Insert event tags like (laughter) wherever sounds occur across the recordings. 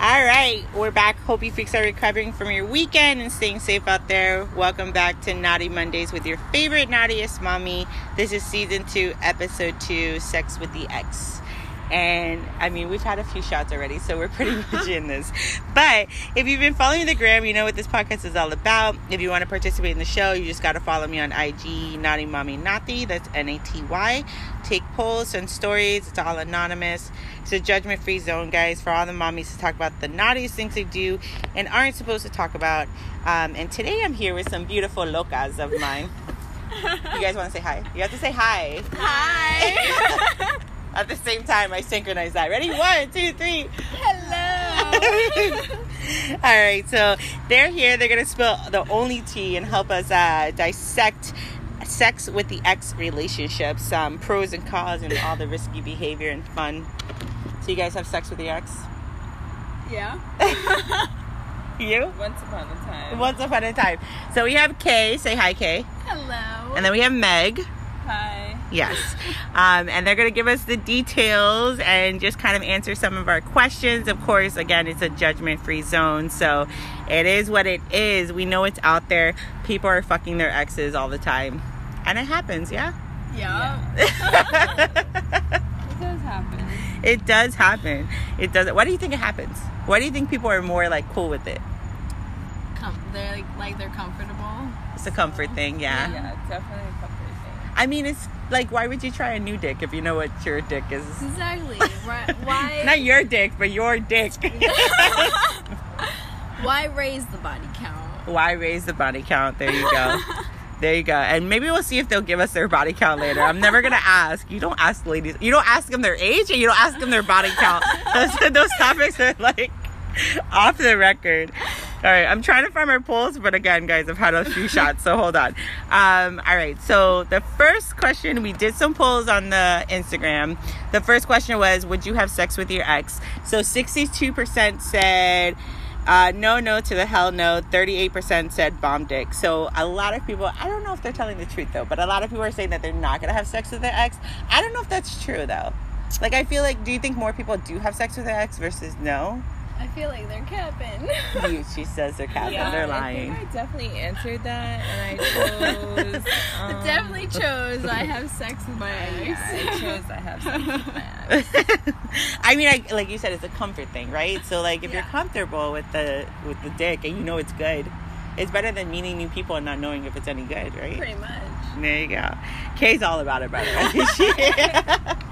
All right, we're back. Hope you freaks are recovering from your weekend and staying safe out there. Welcome back to Naughty Mondays with your favorite naughtiest mommy. This is season two, episode two, Sex with the Ex. And I mean, we've had a few shots already, so we're pretty (laughs) much in this. But if you've been following the gram, you know what this podcast is all about. If you want to participate in the show, you just got to follow me on IG, Naughty Mommy Naty. That's N A T Y. Take polls, send stories. It's all anonymous. It's a judgment free zone, guys, for all the mommies to talk about the naughtiest things they do and aren't supposed to talk about. Um, and today I'm here with some beautiful locas of mine. (laughs) you guys want to say hi? You have to say hi. Hi. (laughs) At the same time, I synchronize that. Ready? One, two, three. Hello. (laughs) All right, so they're here. They're gonna spill the only tea and help us uh, dissect sex with the ex relationships, um, pros and cons, and all the risky behavior and fun. So you guys have sex with the ex? yeah. (laughs) You? Once upon a time. Once upon a time. So we have Kay. Say hi, Kay. Hello. And then we have Meg. Hi. Yes. Um, and they're going to give us the details and just kind of answer some of our questions. Of course, again, it's a judgment free zone. So it is what it is. We know it's out there. People are fucking their exes all the time. And it happens, yeah? yeah. (laughs) It does happen. It does happen. It does. Why do you think it happens? Why do you think people are more like cool with it? Com- they're like, like they're comfortable. It's a comfort thing, yeah. Yeah, definitely a comfort thing. I mean, it's like, why would you try a new dick if you know what your dick is? Exactly. (laughs) Why? Not your dick, but your dick. (laughs) why raise the body count? Why raise the body count? There you go. (laughs) There you go. And maybe we'll see if they'll give us their body count later. I'm never gonna ask. You don't ask ladies. You don't ask them their age, and you don't ask them their body count. Those, those topics are like off the record. All right, I'm trying to find my polls, but again, guys, I've had a few (laughs) shots, so hold on. Um, all right, so the first question we did some polls on the Instagram. The first question was, "Would you have sex with your ex?" So 62% said uh, no, no to the hell no. 38% said bomb dick. So a lot of people, I don't know if they're telling the truth though, but a lot of people are saying that they're not going to have sex with their ex. I don't know if that's true though. Like, I feel like, do you think more people do have sex with their ex versus no? I feel like they're capping. (laughs) You, she says they're capping, they're lying. I think I definitely answered that, and I chose. (laughs) Um, Definitely chose I have sex with my Yeah, ex. I chose I have sex with my ex. (laughs) I mean, I, like you said, it's a comfort thing, right? So, like, if you're comfortable with the with the dick and you know it's good, it's better than meeting new people and not knowing if it's any good, right? Pretty much. There you go. Kay's all about it, by the way. She-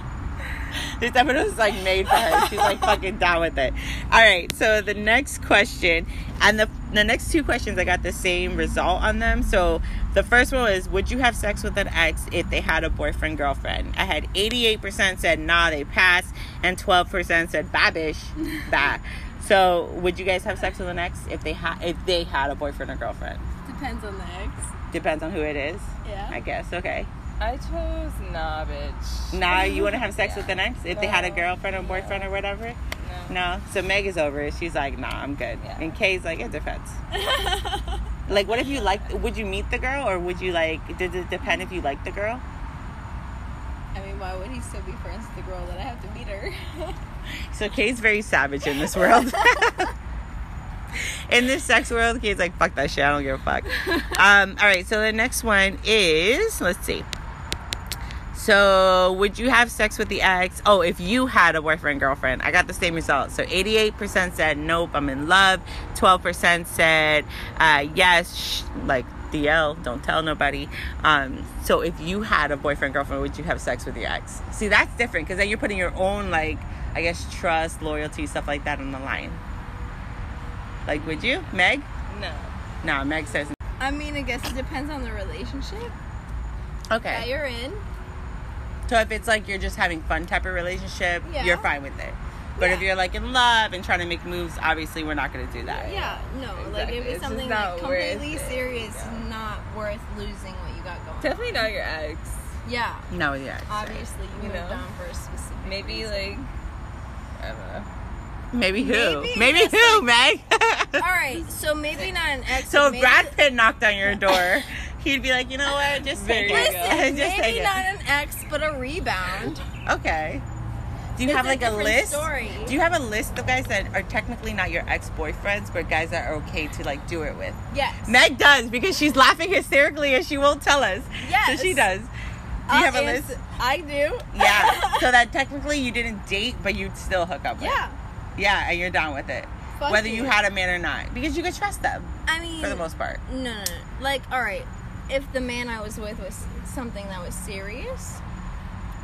this episode is like made for her. She's like fucking down with it. All right. So the next question, and the the next two questions, I got the same result on them. So the first one was, would you have sex with an ex if they had a boyfriend girlfriend? I had eighty eight percent said nah, they passed, and twelve percent said babish, (laughs) bah. So would you guys have sex with an ex if they had if they had a boyfriend or girlfriend? Depends on the ex. Depends on who it is. Yeah. I guess. Okay. I chose nah, bitch. Nah, you want to have sex with an ex if they had a girlfriend or boyfriend or whatever? No. No. So Meg is over it. She's like, nah, I'm good. Yeah. And Kay's like, it depends. (laughs) Like, what if you like? Would you meet the girl or would you like? Does it depend if you like the girl? I mean, why would he still be friends with the girl that I have to meet her? So Kay's very savage in this world. in this sex world, Kay's like, fuck that shit. I don't give a fuck. (laughs) Um, all right. So the next one is, let's see. So, would you have sex with the ex? Oh, if you had a boyfriend, girlfriend, I got the same result. So, 88% said nope, I'm in love. 12% said uh, yes, sh- like DL, don't tell nobody. Um, so, if you had a boyfriend, girlfriend, would you have sex with your ex? See, that's different because then you're putting your own, like, I guess, trust, loyalty, stuff like that on the line. Like, would you, Meg? No. No, Meg says I mean, I guess it depends on the relationship okay. that you're in. So if it's like you're just having fun type of relationship, Yeah. you're fine with it. But if you're like in love and trying to make moves, obviously we're not going to do that. Yeah, no, like if It's something like completely serious, Yeah. not worth losing what you got going. Definitely not your ex. Yeah, No, yeah. obviously you, You moved know. on for a specific. Maybe reason. like I don't know. Maybe who? Maybe Maybe, who, Meg? (laughs) All right, so maybe not an ex. so if Brad Pitt knocked on your door, (laughs) (laughs) he'd be like, you know what? Just take you it. (laughs) Listen, just take maybe it. not an ex, but a rebound. Okay. Do you It's have a like a different list? story. Do you have a list of guys that are technically not your ex boyfriends, but guys that are okay to like do it with? Yes. Meg does because she's laughing hysterically and she won't tell us. Yes. So she does. Do you I'll have a list? I do. Yeah. (laughs) so that technically you didn't date, but you'd still hook up with. yeah. Yeah, and you're down with it. Fuck Whether you yeah. had a man or not. Because you could trust them I mean, for the most part. No, no, no. Like, all right, if the man I was with was something that was serious,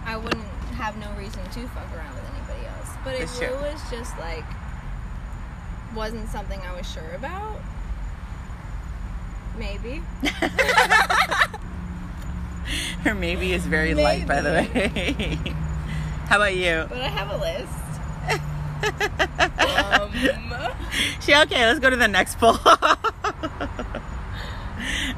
I wouldn't have no reason to fuck around with anybody else. But if it was just like wasn't something I was sure about, maybe. (laughs) Her maybe is very light, by the way. (laughs) How about you? But I have a list. (laughs) um, She okay, let's go to the next poll.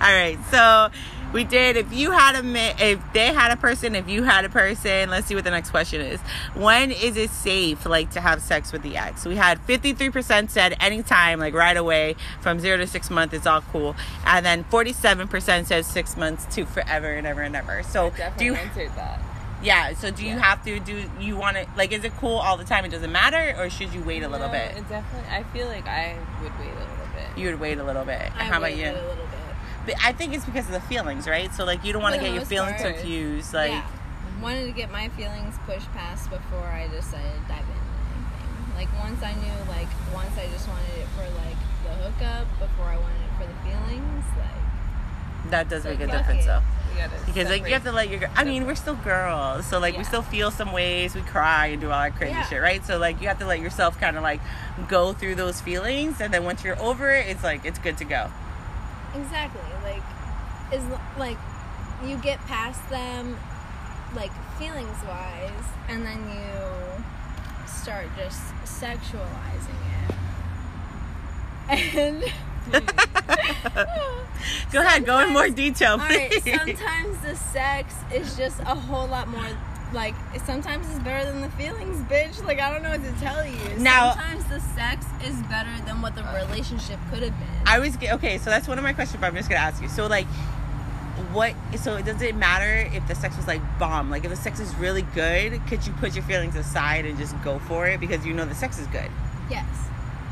All right, so we did if you had a if they had a person, if you had a person, let's see what the next question is. When is it safe like to have sex with the ex? We had 53% said anytime, like right away, from 0 to 6 months it's all cool. And then 47% said 6 months to forever and ever and ever. So do you answered that. yeah, so do you Yeah. have to do you want to like is it cool all the time it doesn't matter or should you wait a little No, bit? It definitely. I feel like I would wait a little bit. You would wait a little bit. I How about you? A little bit. But I think it's because of the feelings, right? So like you don't want to get your feelings part. confused. Like yeah. Wanted to get my feelings pushed past before I decided to dive into anything. Like once I knew, like once I just wanted it for like the hookup before I wanted it for the feelings. Like that does make a Fuck difference it. though. You Because like you have to let your. gir- I mean, we're still girls, so like we still feel some ways. We cry and do all that crazy Yeah. shit, right? So like you have to let yourself kind of like go through those feelings, and then once you're over it, it's like it's good to go. Exactly. Like is like you get past them, like feelings wise, and then you start just sexualizing it. And (laughs) Go ahead, go in more detail, right, please. sometimes the sex is just a whole lot more. Like sometimes it's better than the feelings, bitch. Like I don't know what to tell you. Now- sometimes the sex is better than what the relationship could have been. I was okay, so that's one of my questions, but I'm just gonna ask you. So like, what? So does it matter if the sex was like bomb? Like if the sex is really good, could you put your feelings aside and just go for it because you know the sex is good? yes,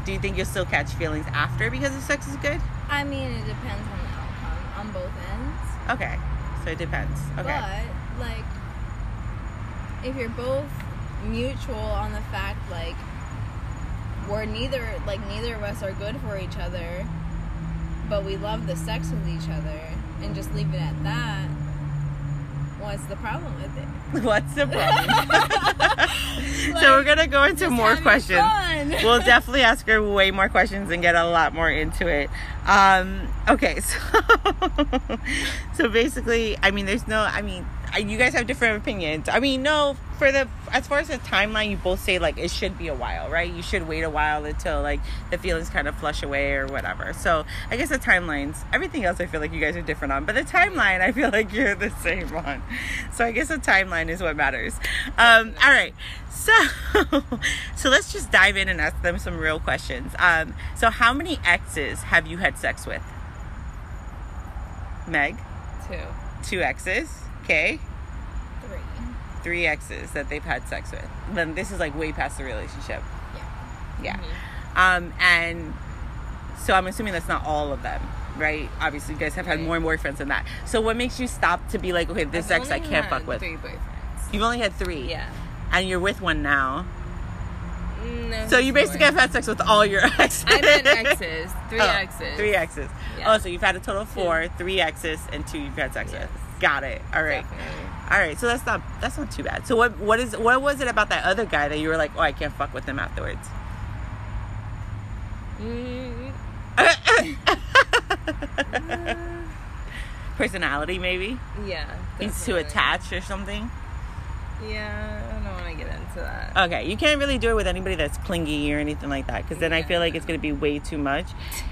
Do you think you'll still catch feelings after because the sex is good? I mean it depends on the outcome on both ends. Okay, so it depends. Okay, But like, if you're both mutual on the fact like we're neither like neither of us are good for each other, but we love the sex with each other, and just leave it at that. What's the problem with it? (laughs) what's the problem? (laughs) (laughs) so we're gonna go into more questions. we'll definitely ask her way more questions and get a lot more into it. Um, okay, so so basically, I mean, there's no, I mean, you guys have different opinions. I mean, no, for the as far as the timeline, you both say like it should be a while, right? You should wait a while until like the feelings kind of flush away or whatever. So I guess the timelines, everything else, I feel like you guys are different on, but the timeline, (laughs) I feel like you're the same on. So I guess the timeline is what matters. Um, all right, so (laughs) so let's just dive in and ask them some real questions. Um, so how many exes have you had sex with? Meg, Two. two exes. Okay, Three. three exes that they've had sex with. Then this is like way past the relationship. Yeah. Yeah. Mm-hmm. Um, and so I'm assuming that's not all of them, right? Obviously, you guys have had Right. more boyfriends than that. So what makes you stop to be like, okay, this I've ex I can't fuck with? Three boyfriends. You've only had three. Yeah. And you're with one now. No, So you basically more. have had sex with all your (laughs) exes. I've had exes. Three Oh, exes. Three exes. Yeah. Oh, so you've had a total of four, three exes, and two you've had sex with. Got it. All right. Definitely. All right. So that's not that's not too bad. So what what is what was it about that other guy that you were like, oh, I can't fuck with him afterwards? Mm, (laughs) Personality, maybe. yeah. He's too definitely. attached or something. Yeah, I don't want to get into that. Okay, you can't really do it with anybody that's clingy or anything like that because then I feel like it's going to be way too much.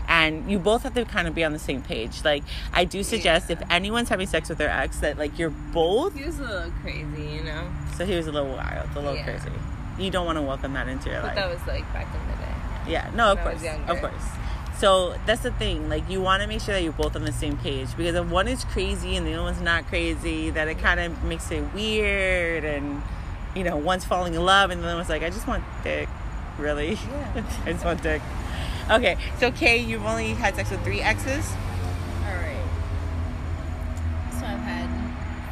And you both have to kind of be on the same page. Like, I do suggest if anyone's having sex with their ex that, like, you're both. He was a little crazy, you know. So he was a little wild, a little Yeah. crazy. You don't want to welcome that into your But life. that was like back in the day. Yeah, no, of when I was course, of course. So that's the thing. Like, you want to make sure that you're both on the same page because if one is crazy and the other one's not crazy, that it kind of makes it weird and you know, once falling in love and then was like, I just want dick. Really? Yeah. (laughs) I just want dick. Okay, so Kay, you've only had sex with three exes. Alright. So I've had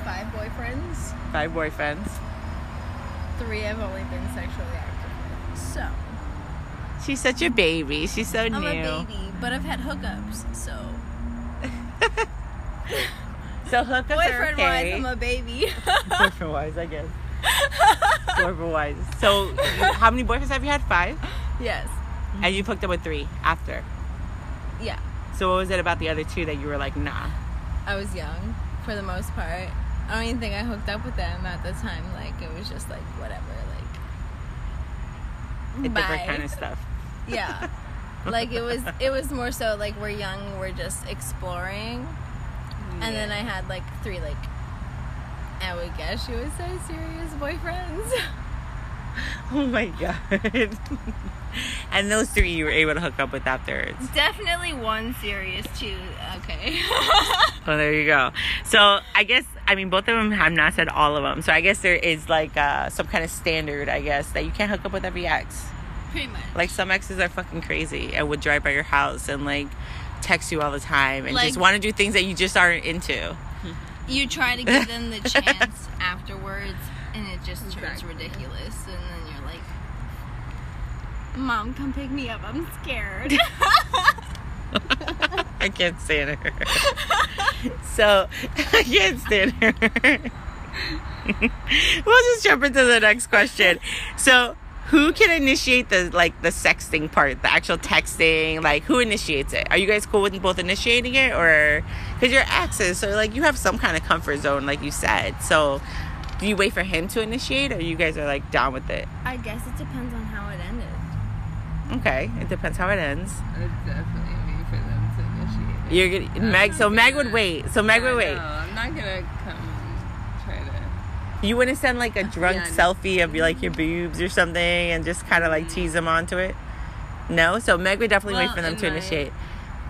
five boyfriends. Five boyfriends. Three I've only been sexually active with. So She's such a baby. She's so new. I'm a baby, but I've had hookups. So (laughs) So hookups are boyfriend wise. I'm a baby. (laughs) boyfriend wise, I guess. (laughs) boyfriend wise. So, you- how many boyfriends have you had? Five. yes. And you hooked up with three after. Yeah. So, what was it about the other two that you were like, nah? I was young for the most part. I don't even think I hooked up with them at the time. Like it was just like whatever. Like different bye. kind of stuff. (laughs) Yeah. like it was it was more so like we're young, we're just exploring. And then I had like three like I would guess you would so serious boyfriends. (laughs) Oh my god. (laughs) and those three you were able to hook up with afterwards. Definitely one serious too. Okay. (laughs) Oh, there you go. So I guess I mean both of them have not said all of them. So I guess there is like uh, some kind of standard, I guess, that you can't hook up with every ex. Pretty much. Like some exes are fucking crazy and would drive by your house and like text you all the time and just want to do things that you just aren't into. You try to give them the (laughs) chance afterwards and it just turns Exactly. ridiculous and then you're like mom come pick me up i'm scared (laughs) I can't stand her. so (laughs) I can't stand her. we'll just jump into the next question. So who can initiate the like the sexting part, the actual texting? Like who initiates it? Are you guys cool with both initiating it, or because you're exes, so like you have some kind of comfort zone, like you said. So do you wait for him to initiate, or you guys are like down with it? i guess it depends on how it ended Okay, it depends how it ends. I'd definitely wait for them to initiate it. You're gonna, I'm Meg. So Meg gonna- would (laughs) wait. So Meg Yeah, would wait. No, I'm not gonna come and try to. You wouldn't send like a drunk Yeah. selfie of like your boobs or something and just kind of like mm-hmm. tease them onto it. No, so Meg would definitely wait for them in to my- initiate.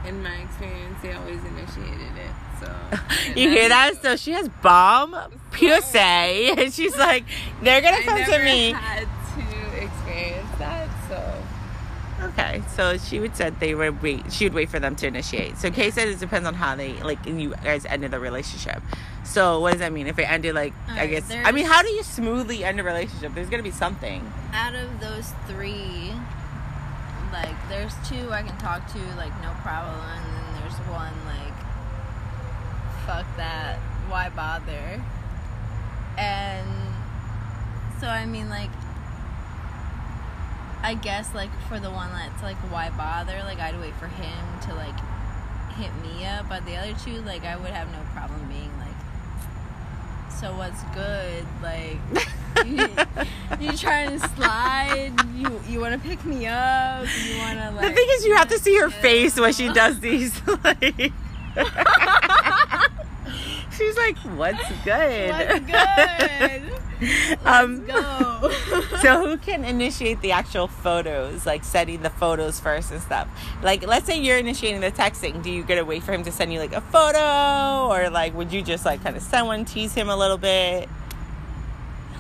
In my experience, they always initiated it. So (laughs) You hear that? So she has bomb pussy, (laughs) and she's like, they're gonna I come to me. had to experience Okay, so she would said they would wait. She would wait for them to initiate. So Kay said it depends on how they like you guys ended the relationship. So what does that mean? If it ended like I Alright, guess I mean, how do you smoothly end a relationship? There's gonna be something. out of those three like there's two i can talk to like no problem and then there's one like fuck that why bother and so i mean like i guess like for the one that's like why bother? Like i'd wait for him to like hit me up but the other two like i would have no problem being like so what's good? Like you, (laughs) you trying to slide? You you want to pick me up? You want to like the thing is, you have to see her face when she does these. (laughs) Like, (laughs) she's like, "What's good? what's good (laughs) um, go (laughs) so who can initiate the actual photos, like setting the photos first and stuff? Like, let's say you're initiating the texting. Do you gotta wait for him to send you like a photo, or like would you just like kind of send one, tease him a little bit?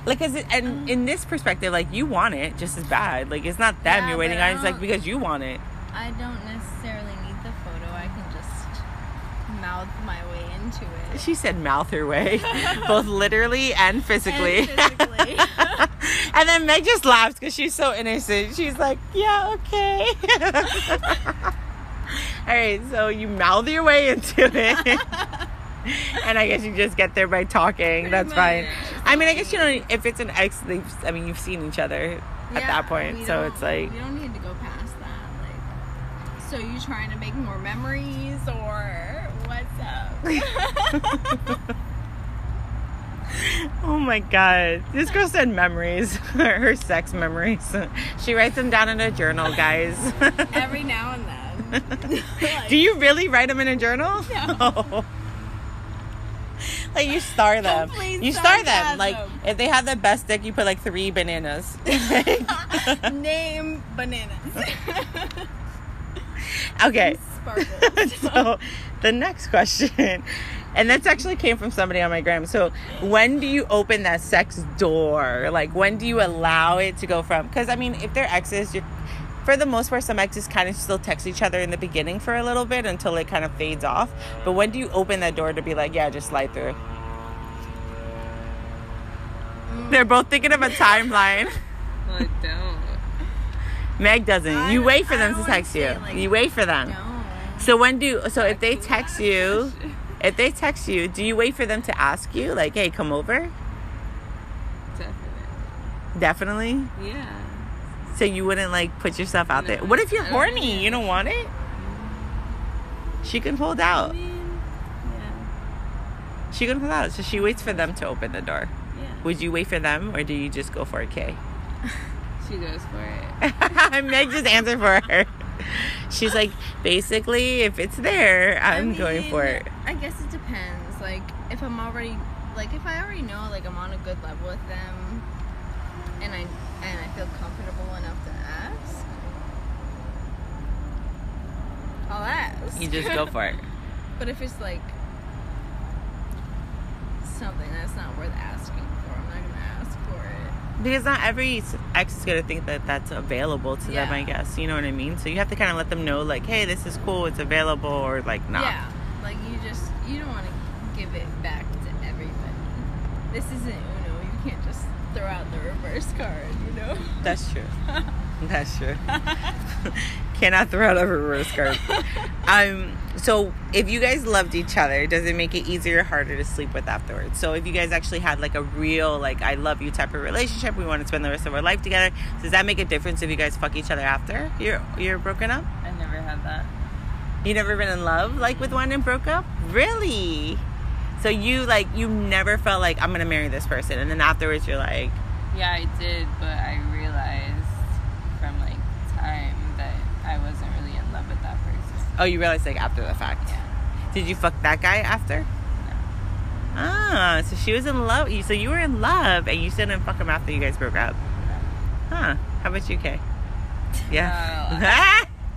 Like, is it and in this perspective, like you want it just as bad. Like, it's not them Yeah, you're waiting on. It's like because you want it. i don't necessarily need the photo i can just mouth my way into it She said mouth her way, (laughs) both literally and physically. And physically. (laughs) and then Meg just laughs because she's so innocent. She's like, yeah, okay. (laughs) All right, so you mouth your way into it. and I guess you just get there by talking. That's fine. I mean, I guess you know, if it's an ex, they've, I mean, you've seen each other at that point. So it's like, you don't need to go past that. Like, so you trying to make more memories or? (laughs) oh my God. This girl said memories, (laughs) her sex memories. (laughs) She writes them down in a journal, guys. Every now and then. Like, Do you really write them in a journal? No. Oh. like you star them. Complete you star them. Like if they have the best dick, you put like three bananas. name bananas? Okay. (laughs) So the next question And that's actually came from somebody on my gram. So when do you open that sex door? Like when do you allow it to go from? Because I mean, if they're exes, you're for the most part, some exes kind of still text each other in the beginning for a little bit until it kind of fades off. But when do you open that door to be like, yeah, just slide through? Mm. They're both thinking of a timeline. Well, (laughs) I don't. Meg doesn't. I You wait for I them to text you. like, You wait for them. No. So when do so if they text (laughs) you, if they text you, do you wait for them to ask you like, "Hey, come over"? Definitely. Definitely. Yeah. So you wouldn't like put yourself out there. What if you're horny? think- You don't want it? Mm. She can hold I out. mean, yeah. She can hold out. So she waits for them to open the door. Yeah. Would you wait for them or do you just go for a K? (laughs) She goes for it. (laughs) Meg just answered for her. She's like, basically, if it's there, I I'm going for it. I guess it depends. Like if I'm already like if I already know like I'm on a good level with them and I and I feel comfortable enough to ask. I'll ask. You just go for it. (laughs) but if it's like something that's not worth asking for, I'm not gonna ask for it. Because not every ex is gonna think that that's available to them. I guess you know what I mean. So you have to kind of let them know, like, hey, this is cool, it's available, or like, nah. Yeah, like you just you don't want to give it back to everybody. This isn't Uno. You can't just throw out the reverse card. You know. That's true. (laughs) (laughs) That's true. (laughs) Cannot throw out a reverse card. (laughs) Um. So if you guys loved each other, does it make it easier or harder to sleep with afterwards? So if you guys actually had like a real like I love you type of relationship, we want to spend the rest of our life together. Does that make a difference if you guys fuck each other after you're you're broken up? I never had that. You never been in love like with one and broke up? Really? So you like you never felt like I'm gonna marry this person, and then afterwards you're like, Yeah, I did, but I realized from like time that I wasn't really in love with that person. Oh, you realize like after the fact. Yeah. Did you fuck that guy after? No. Ah, so she was in love. So you were in love, and you still didn't fuck him after you guys broke up. Huh? How about you, Kay? Yeah. (laughs)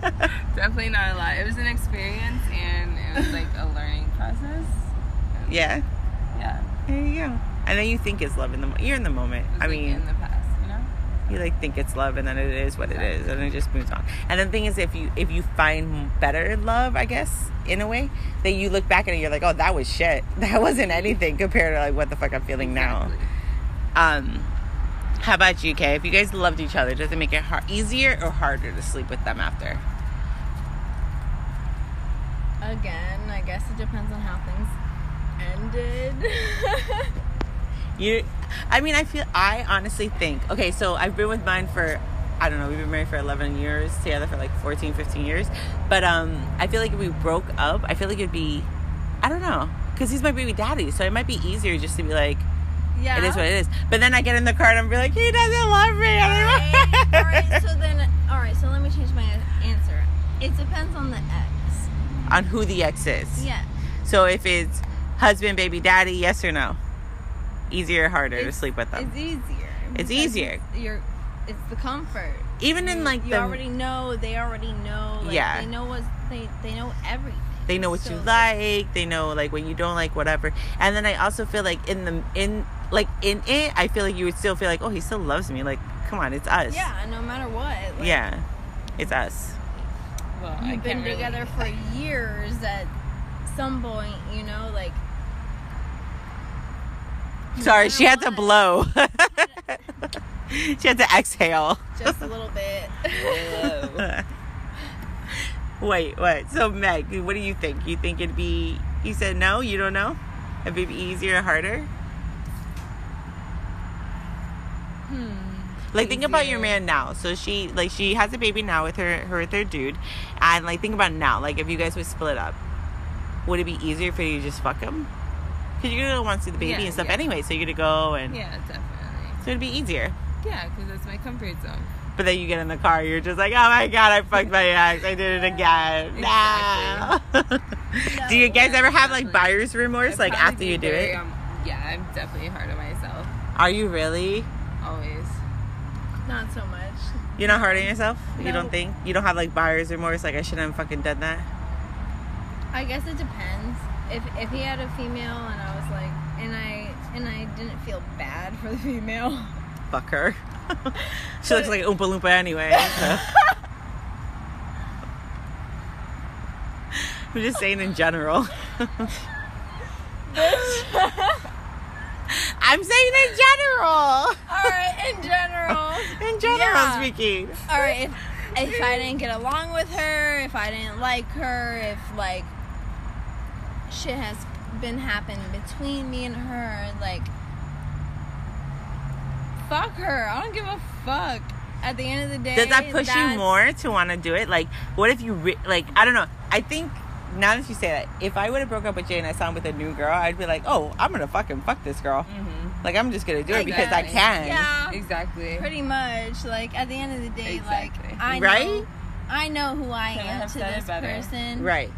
Definitely not a lot. It was an experience and it was like a learning process. yeah. Yeah. There you go. And then you think it's love in the mo- you're in the moment. I like mean, in the past, you like think it's love and then it is what it is and it just moves on. And the thing is if you if you find better love i guess in a way that you look back at it you're like oh that was shit. (laughs) That wasn't anything compared to like what the fuck i'm feeling Exactly. now um how about you kay? If you guys loved each other does it make it hard, easier or harder to sleep with them after? Again, I guess it depends on how things ended. (laughs) You, I mean, I feel, I honestly think, okay, so I've been with mine for, I don't know, we've been married for 11 years, together for like 14, 15 years. But um, I feel like if we broke up, I feel like it'd be, I don't know, because he's my baby daddy. So it might be easier just to be like, yeah. it is what it is. But then I get in the car and I'm like, he doesn't love me anymore. alright, (laughs) so then, alright, so let me change my answer. It depends on the ex. On who the ex is. Yeah. So if it's husband, baby daddy, yes or no? Easier or harder to sleep with them? It's easier. It's easier. It's, you're, it's the comfort. Even in You- like you the, already know, they already know. Like, Yeah. They know what they they know everything. they know what you like they know like what you don't like whatever and then i also feel like in the in like in it i feel like you would still feel like oh he still loves me like come on it's us Yeah, no matter what. Like, yeah it's us Well, I You've been really- together for years. At some point, you know, like sorry she had to blow. She had to exhale. Just a little bit. wait what? So meg what do you think? You think it'd be you said no? You don't know? It'd be easier or harder? Hmm. Like think about your man now. So she like she has a baby now with her her with her dude, and like think about now. Like if you guys would split up, would it be easier for you to just fuck him? Because you're gonna want to see the baby Yeah, and stuff yeah. anyway. So you're gonna go and Yeah, definitely. so it'd be easier. Yeah, because that's my comfort zone. But then you get in the car, you're just like, oh my god, I fucked my ex. I did it again. (laughs) (laughs) No. do you guys ever have like buyer's remorse I'd like after you do very, it? Um, yeah, I'm definitely hard on myself. Are you really? Always. Not so much. You're not hard on yourself? You don't think? You don't have like buyer's remorse? Like I shouldn't have fucking done that? I guess it depends. If if he had a female and I was like, and I and I didn't feel bad for the female. Fuck her. (laughs) she looks like Oompa Loompa anyway. so. (laughs) I'm just saying in general. (laughs) I'm saying in general. All right, in general. In general Yeah. speaking. All right, if if I didn't get along with her, if I didn't like her, if like shit has been happening between me and her, like fuck her. I don't give a fuck. At the end of the day, Does that push you more to want to do it? Like, what if you re- like? I don't know. I think now that you say that, if I would have broke up with Jay and I saw him with a new girl, I'd be like, oh, I'm gonna fucking fuck this girl. Mm-hmm. Like, I'm just gonna do it Like because I that. can. Yeah, Exactly. pretty much. Like at the end of the day, Exactly. like I know, Right? I know who I Couldn't am have to this better. person, Right.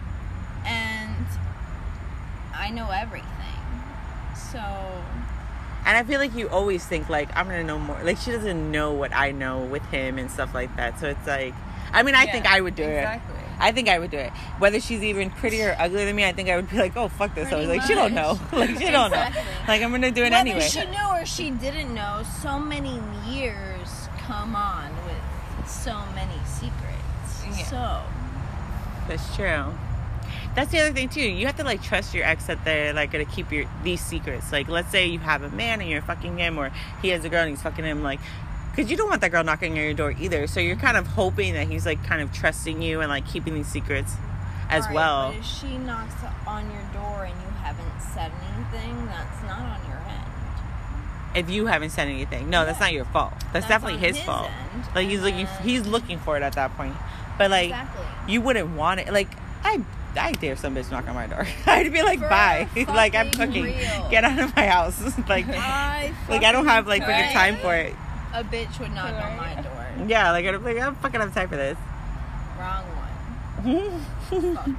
I know everything. So And I feel like you always think like I'm gonna know more. Like she doesn't know what I know with him and stuff like that. So it's like, I mean, I Yeah, think I would do it. exactly. it. I think I would do it. Whether she's even prettier or uglier than me, I think I would be like, oh fuck this. I was Pretty like, she don't know. (laughs) like she don't know. Like I'm gonna do it whether anyway. she knew or she didn't know, so many years come on with so many secrets. Yeah. So That's true. That's the other thing too. You have to like trust your ex that they're like gonna keep your these secrets. Like, let's say you have a man and you're fucking him, or he has a girl and he's fucking him. Like, because you don't want that girl knocking on your door either. So you're kind of hoping that he's like kind of trusting you and like keeping these secrets as Alright, well. But if she knocks on your door and you haven't said anything, that's not on your end. If you haven't said anything, no, that's not your fault. That's, That's definitely his, his fault. end, Like he's looking, he's looking for it at that point. But like, exactly. you wouldn't want it. Like I, I dare some bitch knock on my door. (laughs) I'd be like, For bye. (laughs) like I'm fucking cooking. real. Get out of my house. (laughs) like. I Like I don't have like fucking freaking time for it. A bitch would knock on my door. Yeah, like I'm like I don't fucking have time for this. Wrong one.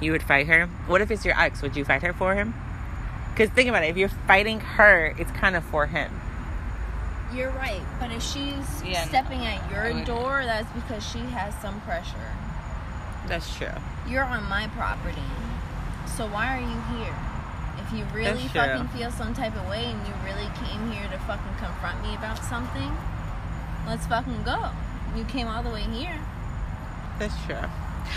You would fight her. What if it's your ex? Would you fight her for him? Because think about it. If you're fighting her, it's kind of for him. You're right, but if she's Yeah, no, stepping at your door, that's because she has some pressure. That's true. You're on my property, so why are you here? If you really fucking feel some type of way and you really came here to fucking confront me about something, let's fucking go. You came all the way here. That's true.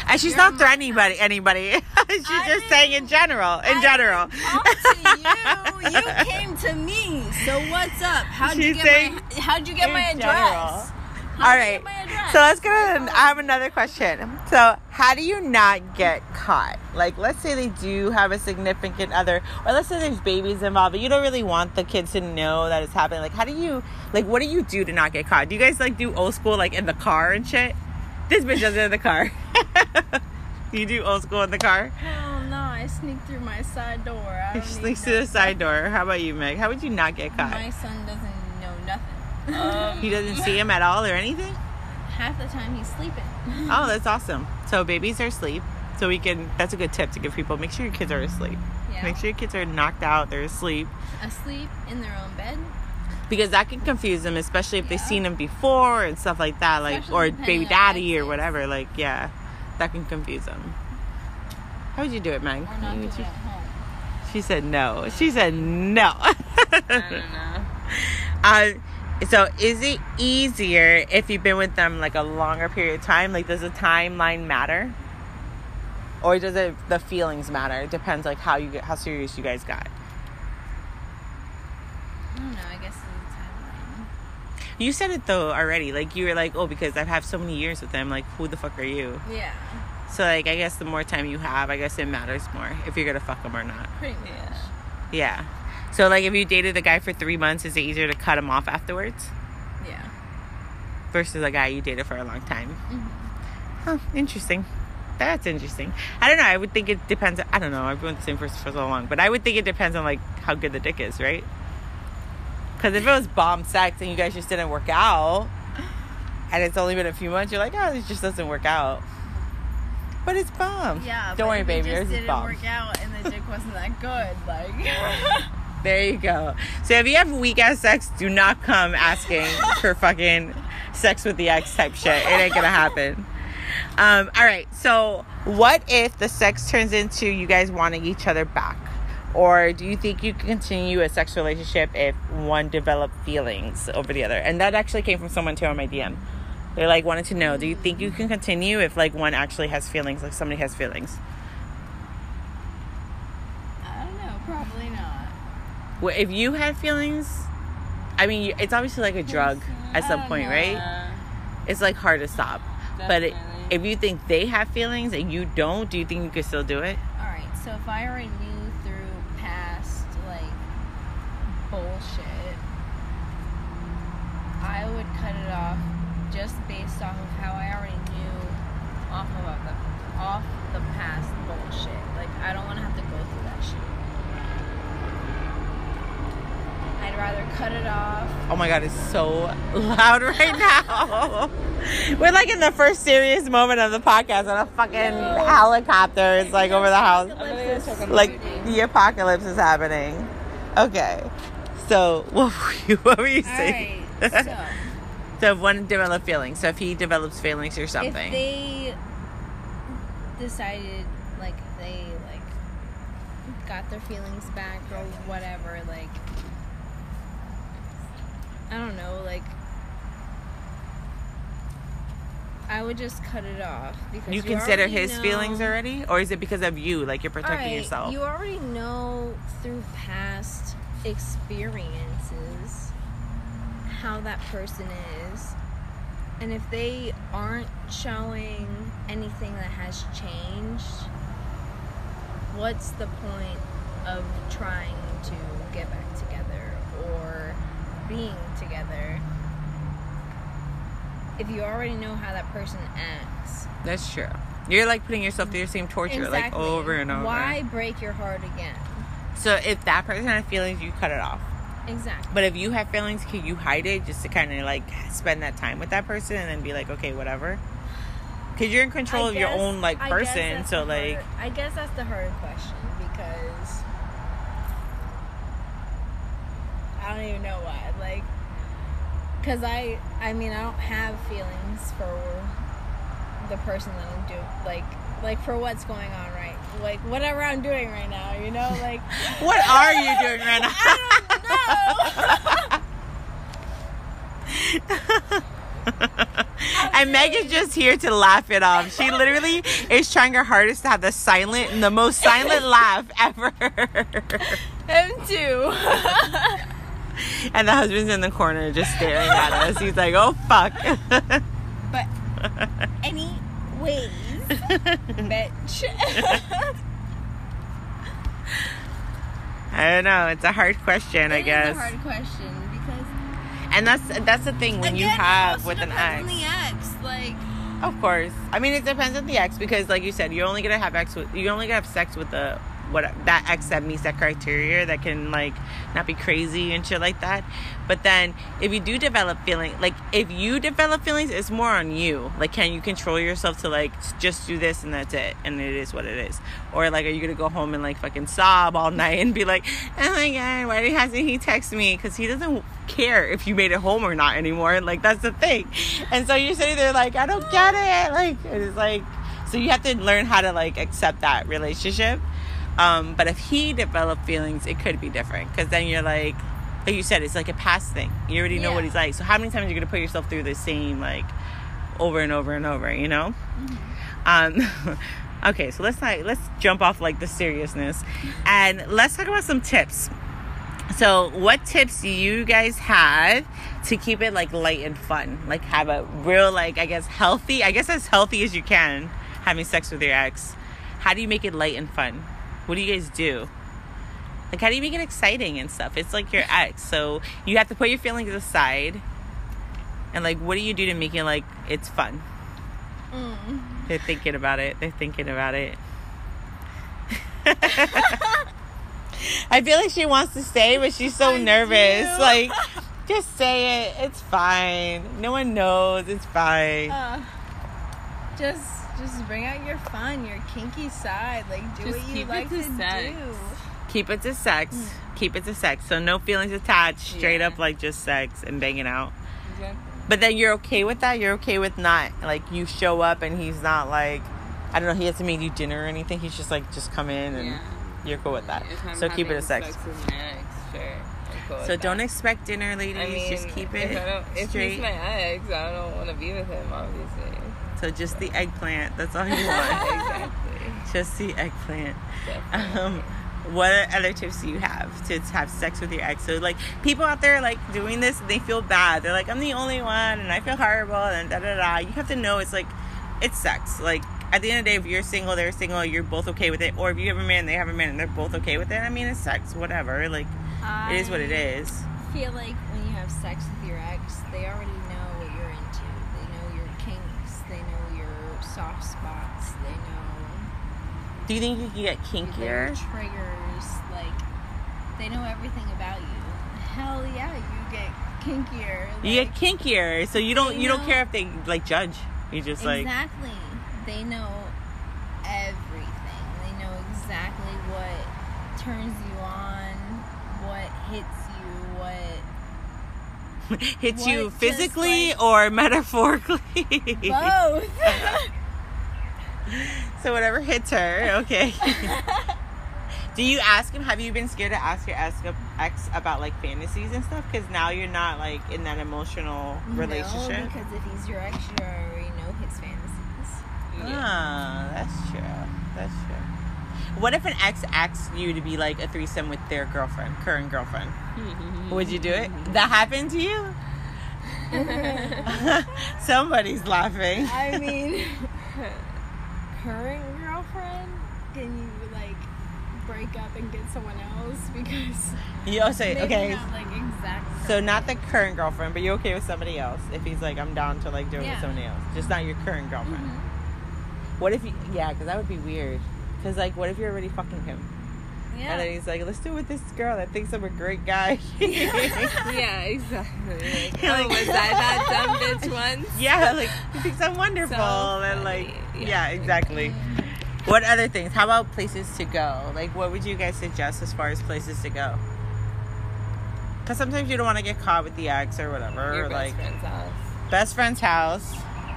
And she's You're not threatening anybody. Anybody. (laughs) she's I just saying in general. In I general. Talk to (laughs) you. You came to me. So what's up? How'd you She's get my How'd you get my address? How'd you get my address? So let's go. To, oh. I have another question. So, how do you not get caught? Like, let's say they do have a significant other, or let's say there's babies involved, but you don't really want the kids to know that it's happening. Like, how do you, like, what do you do to not get caught? Do you guys like do old school, like in the car and shit? This bitch does it in the car. (laughs) you do old school in the car. Hell no! I sneak through my side door. I sneaks no- the side door. How about you, Meg? How would you not get caught? My son doesn't know nothing. Um, He doesn't (laughs) see him at all or anything. Half the time he's sleeping. Oh, that's awesome. So babies are asleep. So we can. That's a good tip to give people. Make sure your kids are asleep. Yeah. Make sure your kids are knocked out. They're asleep Asleep in their own bed. because that can confuse them, especially if they've seen them before and stuff like that, like Especially or baby daddy or whatever. Like yeah, that can confuse them. How would you do it, Meg? Or not do it at home. She said no. She said no. (laughs) I don't know. uh, so is it easier if you've been with them like a longer period of time? Like, does the timeline matter, or does it the feelings matter? It depends like how you get how serious you guys got. I don't know. I guess the timeline. You said it though already. Like you were like, oh, because I've had so many years with them. Like, who the fuck are you? Yeah. So like, I guess the more time you have, I guess it matters more if you're gonna fuck them or not. Pretty much. Yeah. So like, if you dated a guy for three months, is it easier to cut him off afterwards Yeah. versus a guy you dated for a long time? Mhm. Huh, interesting. That's interesting. I don't know. I would think it depends. I don't know. I've been with the same person for so long, but I would think it depends on like how good the dick is, right? Because if it was bomb sex and you guys just didn't work out, and it's only been a few months, you're like, oh, this just doesn't work out. But it's bomb. Yeah. Don't worry, baby. It just didn't bomb. work out, and the dick wasn't that good. Like. (laughs) (laughs) There you go. So if you have weak ass sex, do not come asking for fucking sex with the ex type shit. It ain't gonna happen. Um, all right. So, what if the sex turns into you guys wanting each other back? Or do you think you can continue a sex relationship if one developed feelings over the other? And that actually came from someone too on my DM. They like wanted to know, do you think you can continue if like one actually has feelings, like somebody has feelings? I don't know. Probably not. Well, if you had feelings, I mean, it's obviously like a drug at some point, right? It's like hard to stop. But it, if you think they have feelings and you don't, do you think you could still do it? All right. So if I already knew through past like bullshit, I would cut it off just based off of how I already knew off of the off the past bullshit. Like I don't want to have to go through that shit. I'd rather cut it off. Oh my god, it's so loud right (laughs) now. We're like in the first serious moment of the podcast and a fucking helicopter is like over the house. Like the apocalypse is happening. Okay. So what were you, (laughs) what were you saying? right. (laughs) So. so if one develop feelings. So if he develops feelings or something. if they decided like they like got their feelings back or whatever like i don't know like i would just cut it off because you consider his know- feelings already? Or is it because of you? Like you're protecting Alright, yourself? you already know through past experiences how that person is and if they aren't showing anything that has changed, what's the point of trying to get back together or being together if you already know how that person acts? That's true. You're like putting yourself through the same torture like over and over. Why break your heart again? So if that person has feelings, you cut it off. Exactly. But if you have feelings, can you hide it just to kind of like spend that time with that person and then be like, okay, whatever? Because you're in control I of your own like person, so the like, I guess that's the hard question because I don't even know why. Like, because I, I mean, I don't have feelings for the person that I'm doing. Like, like for what's going on right, like whatever I'm doing right now. You know, like (laughs) what are you doing right now? I don't know. (laughs) and Meg is just here to laugh it off. She literally is trying her hardest to have the silent, and the most silent laugh ever. him too. (laughs) (laughs) and the husband's in the corner just staring at us. He's like, oh fuck. but anyways, bitch. (laughs) I don't know. It's a hard question, I guess. It is a hard question because and that's that's the thing when you Again, it have with an ex. ex, like Of course. I mean, it depends on the ex because, like you said, you're only gonna have ex with you only gonna have sex with the what that ex that meets that criteria that can like not be crazy and shit like that. But then if you do develop feeling, like if you develop feelings, it's more on you. Like, can you control yourself to like just do this and that's it, and it is what it is, or like are you gonna go home and like fucking sob all (laughs) night and be like, oh my god, why hasn't he text me? Because he doesn't care if you made it home or not anymore. Like that's the thing. And so you're sitting there like, I don't get it. Like it's like so you have to learn how to like accept that relationship. Um, but if he developed feelings, it could be different because then you're like, like you said, it's like a past thing. You already know what he's like. So how many times are you gonna put yourself through the same like over and over and over? You know. Um, (laughs) okay, so let's not let's jump off like the seriousness, and let's talk about some tips. So, what tips do you guys have to keep it like light and fun? Like have a real like I guess healthy, I guess as healthy as you can having sex with your ex. How do you make it light and fun? What do you guys do? Like how do you make it exciting and stuff? It's like your ex, so you have to put your feelings aside. And like what do you do to make it like it's fun? mm. They're thinking about it. They're thinking about it. (laughs) I feel like she wants to stay, but she's so I nervous. do. Like, just say it. It's fine. No one knows. It's fine. Uh, just just bring out your fun, your kinky side. Like do Just what you like to to sex. do. Keep it to sex. Mm. Keep it to sex. So no feelings attached. Straight Yeah. up like just sex and banging out. Exactly. But then you're okay with that? You're okay with not like you show up and he's not like I don't know, he has to make you dinner or anything. He's just like just come in and Yeah. you're cool with that. So keep it having a sex. with my ex, sure. I'm cool So don't that. expect dinner, ladies. I mean, just keep it if, I don't, if straight. he's my ex, I don't want to be with him, obviously. So just the eggplant. That's all you (laughs) want. exactly. just the eggplant. Um, what other tips do you have to have sex with your ex? So like people out there like doing this, they feel bad. They're like, I'm the only one, and I feel horrible, and da da da. You have to know it's like, it's sex. Like at the end of the day, if you're single, they're single, you're both okay with it. Or if you have a man, they have a man, and they're both okay with it. I mean, it's sex, whatever. Like it is what it is. Feel like when you have sex with your ex, they already know what you're into. They know your kinks. They know your soft spots. They know Do you think you can get kinkier? triggers. Like they know everything about you. Hell yeah, you get kinkier. You get like- kinkier, so you don't you don't care if they like judge. You just like exactly. They know everything. They know exactly what turns you on, what hits you, what (laughs) hits you What, just, physically like- or (laughs) metaphorically. both. (laughs) (laughs) so whatever hits her, okay. (laughs) Do you ask him? Have you been scared to ask your ex, about like fantasies and stuff? Because now you're not like in that emotional relationship. No, because if he's your ex, you already know his fantasies. Yeah. Ah, that's true. That's true. What if an ex asks you to be like a threesome with their girlfriend, current girlfriend? Would you do it? That happened to you? (laughs) Somebody's laughing. I mean, current girlfriend, can you like break up and get someone else? (laughs) Because You also okay. not like. So not the current girlfriend, but you're okay with somebody else. If he's like, I'm down to like do it with Yeah. somebody else, just not your current girlfriend. Mhm. What if you? Yeah, because that would be weird. Because like, what if you're already fucking him, Yeah. and then he's like, let's do it with this girl that thinks I'm a great guy. (laughs) Yeah, exactly. Like, oh, was I that dumb bitch (laughs) once? yeah, like he thinks I'm wonderful, So and like. Yeah, Yeah. exactly. What other things? How about places to go? Like, what would you guys suggest as far as places to go? Because sometimes you don't want to get caught with the ex or whatever. Your or, best like friend's house. best friend's house.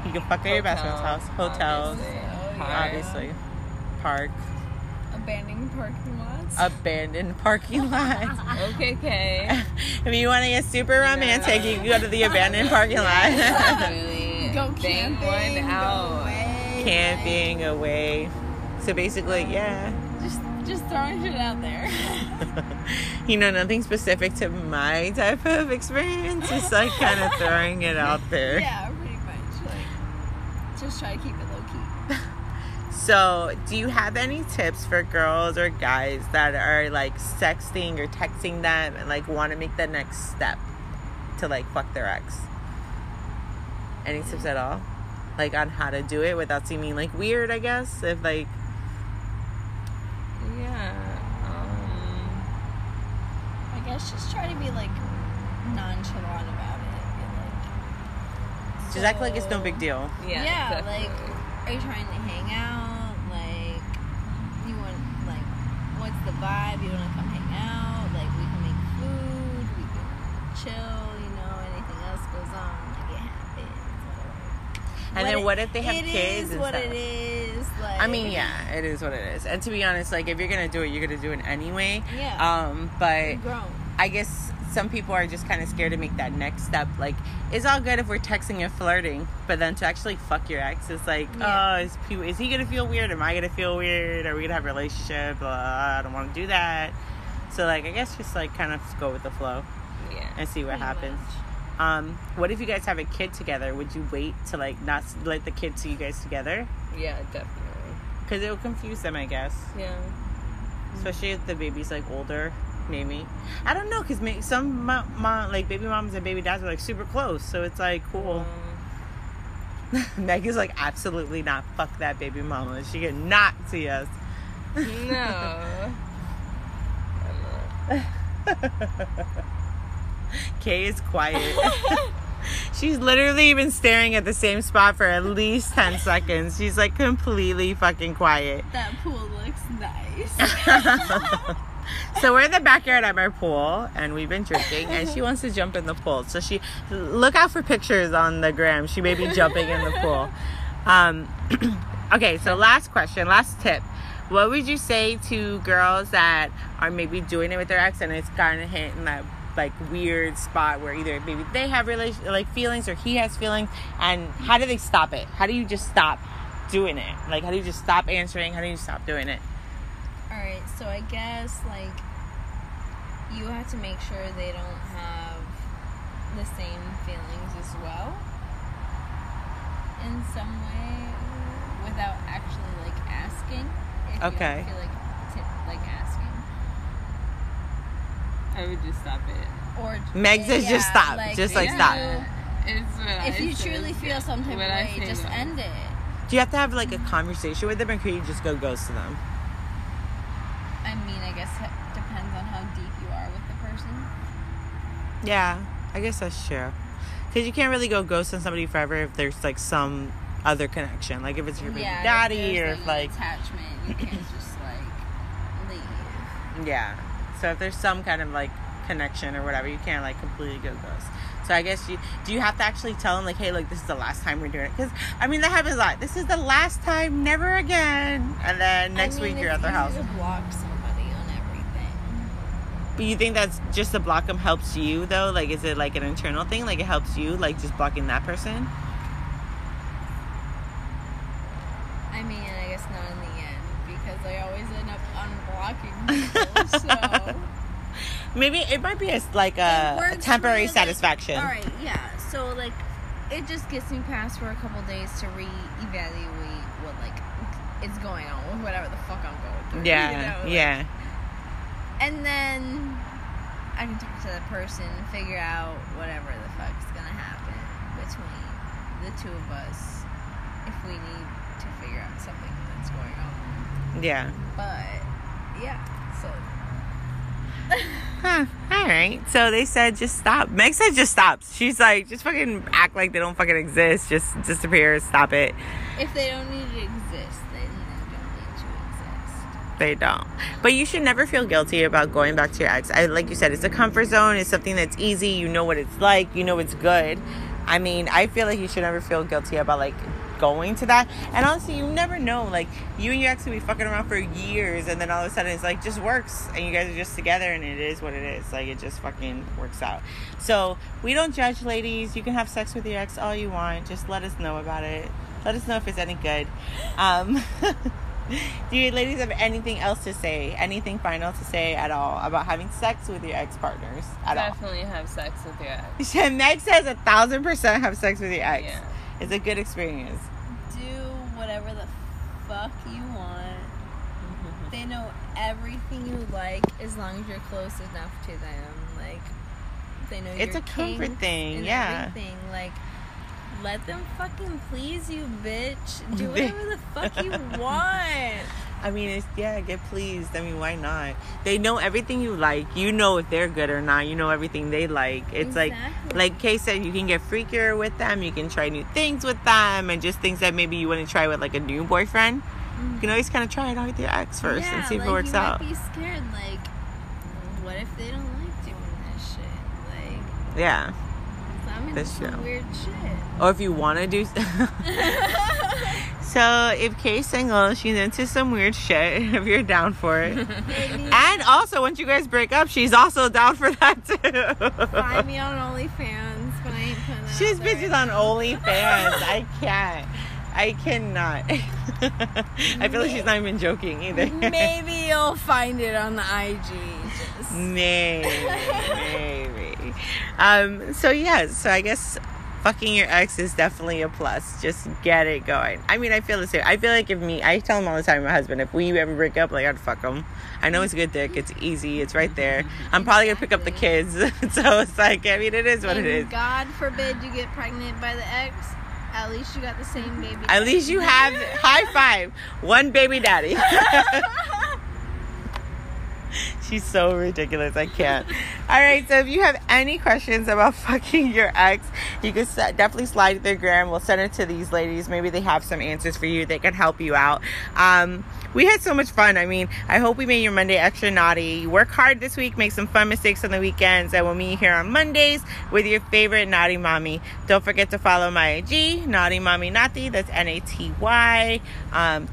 You can fuck at your best friend's house. Hotels, obviously. Oh, Park. obviously. Park. Abandoned parking lots. Abandoned parking lots. (laughs) Okay, okay. (laughs) if you want to get super romantic, you can go to the abandoned parking lot. really go bang camping. one Go out. Camping away. So basically, yeah. Just, just throwing shit out there. (laughs) you know, nothing specific to my type of experience. Just like kind of (laughs) throwing it out there. yeah, pretty much. Like, just try to keep it low key. (laughs) So, do you have any tips for girls or guys that are like sexting or texting them and like want to make the next step to like fuck their ex? Any tips at all? Like on how to do it without seeming like weird, I guess? If like, Yeah. Um, I guess just try to be like nonchalant about it. Be like, just act like it's no big deal. yeah. Yeah, definitely. like, are you trying to hang out? Like, you want like, what's the vibe? You want to come hang out? Like, we can make food. We can chill. You know, anything else goes on, like it happens. Whatever. And then it- what if they have it kids is and what stuff? it is. Like, I mean, yeah, it is what it is. And to be honest, like if you're gonna do it, you're gonna do it anyway. Yeah. Um, but. I guess some people are just kind of scared to make that next step. Like, it's all good if we're texting and flirting, but then to actually fuck your ex is like, Yeah. oh, is, is he gonna feel weird? Am I gonna feel weird? Are we gonna have a relationship? Blah, I don't want to do that. So, like, I guess just like kind of go with the flow yeah. and see what Pretty happens. much. Um, what if you guys have a kid together? Would you wait to like not let the kid see you guys together? Yeah, definitely. Because it will confuse them, I guess. Yeah. especially if the baby's like older maybe i don't know because some mo- mom, like baby moms and baby dads are like super close so it's like cool Um, (laughs) meg is like absolutely not fuck that baby mama she could not see us no. (laughs) (laughs) Kay is quiet (laughs) she's literally been staring at the same spot for at least 10 seconds she's like completely fucking quiet That pool looks nice. (laughs) So we're in the backyard at our pool, and we've been drinking, and she wants to jump in the pool. So she look out for pictures on the gram. She may be jumping in the pool. Um, (clears throat) okay, so last question, last tip. What would you say to girls that are maybe doing it with their ex and it's kind of hitting that like weird spot where either maybe they have relation like feelings or he has feelings, and how do they stop it? How do you just stop doing it? Like how do you just stop answering? How do you stop doing it? Alright, so I guess like you have to make sure they don't have the same feelings as well in some way without actually like asking. If Okay. You feel like t- like asking. I would just stop it. Or Meg says just stop. like, Just, like, if stop. you- It's what I If you said. truly feel some type of What way, just goes. end it. Do you have to have like a conversation with them, or can you just go ghost to them? I mean, I guess it depends on how deep you are with the person. Yeah, I guess that's true. Because you can't really go ghost on somebody forever if there's like some other connection. Like if it's your baby yeah, daddy if or there's, if like attachment, you can't just like leave. yeah. So if there's some kind of like connection or whatever, you can't like completely go ghost. So I guess you do you have to actually tell them like, hey, look, this is the last time we're doing it. Because I mean that happens a lot. This is the last time, never again. And then next I mean, week you're at their house. to block somebody on everything. But you think that's just to block them helps you though? Like, is it like an internal thing? Like it helps you, like just blocking that person? I mean, I guess not in the end because I always end up unblocking (laughs) Maybe it might be a, like a, temporary really- satisfaction. All right, yeah. So like, it just gets me past for a couple days to reevaluate what like is going on with whatever the fuck I'm going through. (laughs) Yeah, you know, like- yeah, And then I can talk to the person and figure out whatever the fuck's gonna happen between the two of us if we need to figure out something that's going on. yeah. But yeah, so (laughs) Huh. All right. So they said just stop. Meg said just stop. She's like just fucking act like they don't fucking exist. Just disappear. Stop it. if they don't need to exist, then they don't need to exist. They don't. But you should never feel guilty about going back to your ex. I like you said, it's a comfort zone. It's something that's easy. You know what it's like. You know it's good. I mean, I feel like you should never feel guilty about like going to that. And honestly, you never know. Like you and your ex will be fucking around for years, and then all of a sudden it's like just works, and you guys are just together, and it is what it is. Like it just fucking works out. So we don't judge, ladies. You can have sex with your ex all you want. Just let us know about it. Let us know if it's any good. Um, (laughs) do you ladies have anything else to say? Anything final to say at all about having sex with your ex partners at Definitely have sex with your ex. all? Meg says a thousand percent have sex with your ex. Yeah. It's a good experience. Do whatever the fuck you want. (laughs) They know everything you like as long as you're close enough to them. Like they know you. It's a comfort thing, yeah. Everything. Like let them fucking please you, bitch. Do (laughs) whatever the fuck you want. I mean, it's yeah, get pleased. I mean, why not? They know everything you like. You know if they're good or not. You know everything they like. It's like, Exactly. like Kay said, you can get freakier with them. You can try new things with them, and just things that maybe you wouldn't try with like a new boyfriend. You can mm-hmm. always kind of try it out with your ex first and see if like, it works you out. Be scared. Like, what if they don't like doing this shit? Like, Yeah. I'm into That's some true. weird shit. Or if you want to do. (laughs) (laughs) (laughs) so if Kay's single, she's into some weird shit. (laughs) If you're down for it. (laughs) And also, once you guys break up, she's also down for that too. find (laughs) me on OnlyFans, but I ain't putting She's bitches on OnlyFans. I can't. I cannot. I feel like she's not even joking either. Maybe you'll find it on the IG. Just. maybe, maybe. Um. So yes. So I guess fucking your ex is definitely a plus. Just get it going. I mean, I feel the same. I feel like if me, I tell him all the time, my husband, if we ever break up, like I'd fuck him. I know it's good dick. It's easy. It's right there. I'm probably gonna pick up the kids. (laughs) so it's like, I mean, it is what it And is. God forbid you get pregnant by the ex. At least you got the same baby. At least you have high five, one baby daddy. (laughs) (laughs) (laughs) She's so ridiculous. I can't. All right. So if you have any questions about (laughs) fucking your ex, you can definitely slide to their gram. We'll send it to these ladies. Maybe they have some answers for you. They can help you out. Um, we had so much fun. I mean, I hope we made your Monday extra naughty. Work hard this week. Make some fun mistakes on the weekends. And we'll meet here on Mondays with your favorite naughty mommy. Don't forget to follow my IG, Naughty Mommy Naty. That's N A T Y. Um,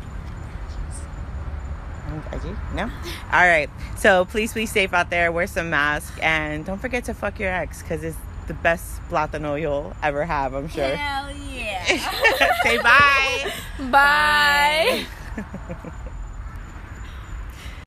IG? No? All right. So please be safe out there. Wear some masks. And don't forget to fuck your ex because it's the best platano you'll ever have, I'm sure. Hell yeah. (laughs) Say bye. Bye. Bye. (laughs)